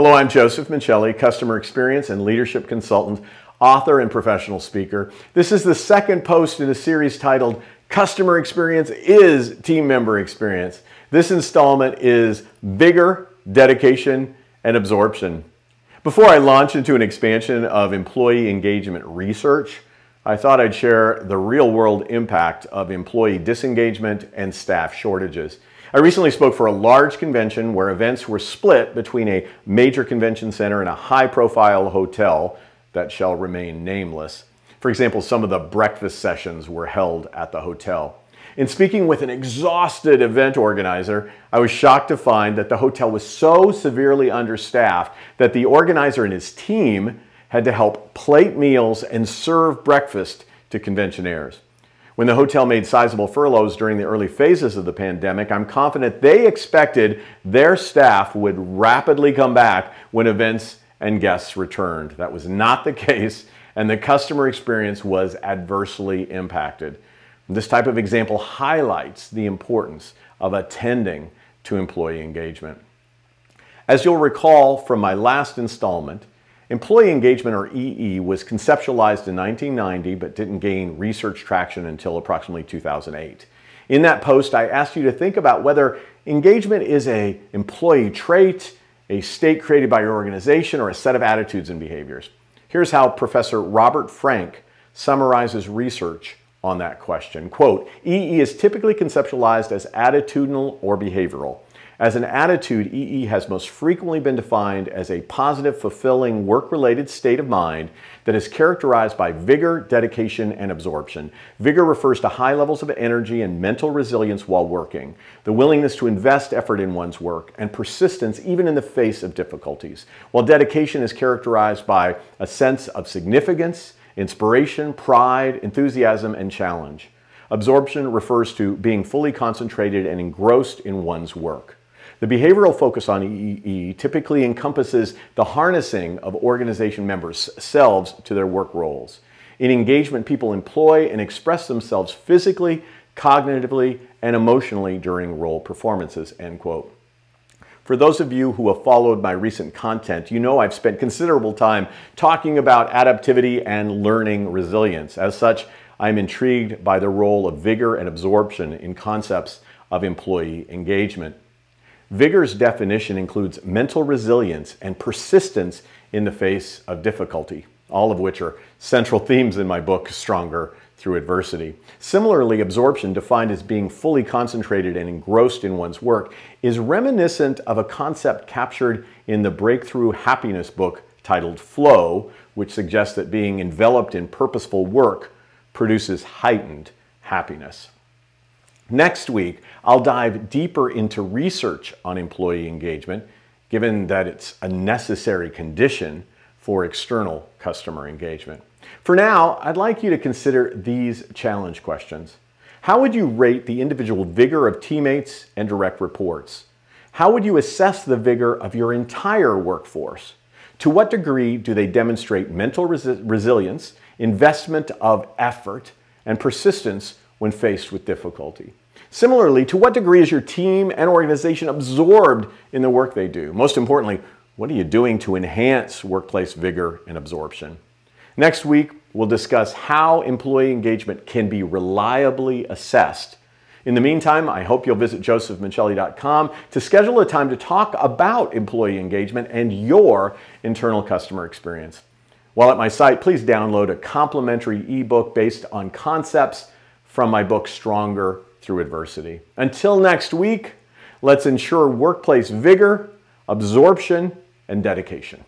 Hello, I'm Joseph Michelli, customer experience and leadership consultant, author, and professional speaker. This is the second post in a series titled Customer Experience is Team Member Experience. This installment is Vigor, Dedication, and Absorption. Before I launch into an expansion of employee engagement research, I thought I'd share the real world impact of employee disengagement and staff shortages. I recently spoke for a large convention where events were split between a major convention center and a high profile hotel that shall remain nameless. For example, some of the breakfast sessions were held at the hotel. In speaking with an exhausted event organizer, I was shocked to find that the hotel was so severely understaffed that the organizer and his team had to help plate meals and serve breakfast to conventionaires. When the hotel made sizable furloughs during the early phases of the pandemic, I'm confident they expected their staff would rapidly come back when events and guests returned. That was not the case, and the customer experience was adversely impacted. This type of example highlights the importance of attending to employee engagement. As you'll recall from my last installment, Employee engagement, or EE, was conceptualized in 1990 but didn't gain research traction until approximately 2008. In that post, I asked you to think about whether engagement is a employee trait, a state created by your organization, or a set of attitudes and behaviors. Here's how Professor Robert Frank summarizes research on that question. Quote, EE is typically conceptualized as attitudinal or behavioral. As an attitude, EE has most frequently been defined as a positive, fulfilling, work-related state of mind that is characterized by vigor, dedication, and absorption. Vigor refers to high levels of energy and mental resilience while working, the willingness to invest effort in one's work, and persistence even in the face of difficulties, while dedication is characterized by a sense of significance, inspiration, pride, enthusiasm, and challenge. Absorption refers to being fully concentrated and engrossed in one's work. The behavioral focus on EE typically encompasses the harnessing of organization members' selves to their work roles. In engagement, people employ and express themselves physically, cognitively, and emotionally during role performances, end quote. For those of you who have followed my recent content, you know I've spent considerable time talking about adaptivity and learning resilience. As such, I'm intrigued by the role of vigor and absorption in concepts of employee engagement. Vigor's definition includes mental resilience and persistence in the face of difficulty, all of which are central themes in my book, Stronger Through Adversity. Similarly, absorption, defined as being fully concentrated and engrossed in one's work, is reminiscent of a concept captured in the Breakthrough Happiness book titled Flow, which suggests that being enveloped in purposeful work produces heightened happiness. Next week, I'll dive deeper into research on employee engagement, given that it's a necessary condition for external customer engagement. For now, I'd like you to consider these challenge questions. How would you rate the individual vigor of teammates and direct reports? How would you assess the vigor of your entire workforce? To what degree do they demonstrate mental resi resilience, investment of effort, and persistence when faced with difficulty. Similarly, to what degree is your team and organization absorbed in the work they do? Most importantly, what are you doing to enhance workplace vigor and absorption? Next week, we'll discuss how employee engagement can be reliably assessed. In the meantime, I hope you'll visit josephmichelli.com to schedule a time to talk about employee engagement and your internal customer experience. While at my site, please download a complimentary ebook based on concepts from my book, Stronger Through Adversity. Until next week, let's ensure workplace vigor, absorption, and dedication.